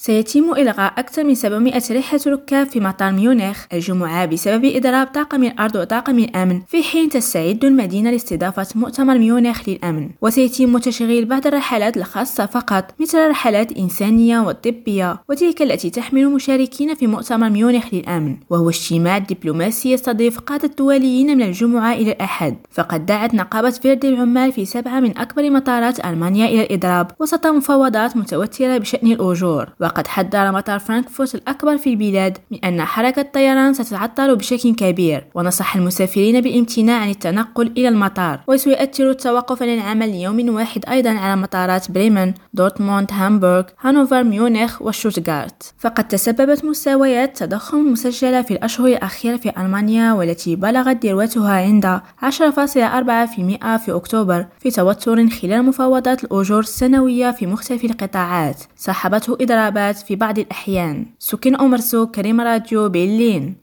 سيتم إلغاء أكثر من 700 رحلة ركاب في مطار ميونخ. الجمعة بسبب إضراب طاقم الأرض وطاقم الأمن في حين تستعد المدينة لاستضافة مؤتمر ميونخ للأمن. وسيتم تشغيل بعض الرحلات الخاصة فقط مثل الرحلات الإنسانية والطبية وتلك التي تحمل مشاركين في مؤتمر ميونخ للأمن. وهو اجتماع دبلوماسي يستضيف قادة دوليين من الجمعة إلى الأحد. فقد دعت نقابة فيردي العمال في سبعة من أكبر مطارات ألمانيا إلى الإضراب وسط مفاوضات متوترة بشأن الأجور. وقد حذر مطار فرانكفورت الأكبر في البلاد من أن حركة الطيران ستتعطل بشكل كبير ونصح المسافرين بالامتناع عن التنقل إلى المطار وسيؤثر التوقف عن العمل ليوم واحد أيضا على مطارات بريمن دورتموند هامبورغ هانوفر ميونخ وشتوتغارت فقد تسببت مستويات تضخم مسجلة في الأشهر الأخيرة في ألمانيا والتي بلغت ذروتها عند 10.4% في أكتوبر في توتر خلال مفاوضات الأجور السنوية في مختلف القطاعات. صاحبته إضرابات في بعض الأحيان. سكن أمرسو كريم راديو برلين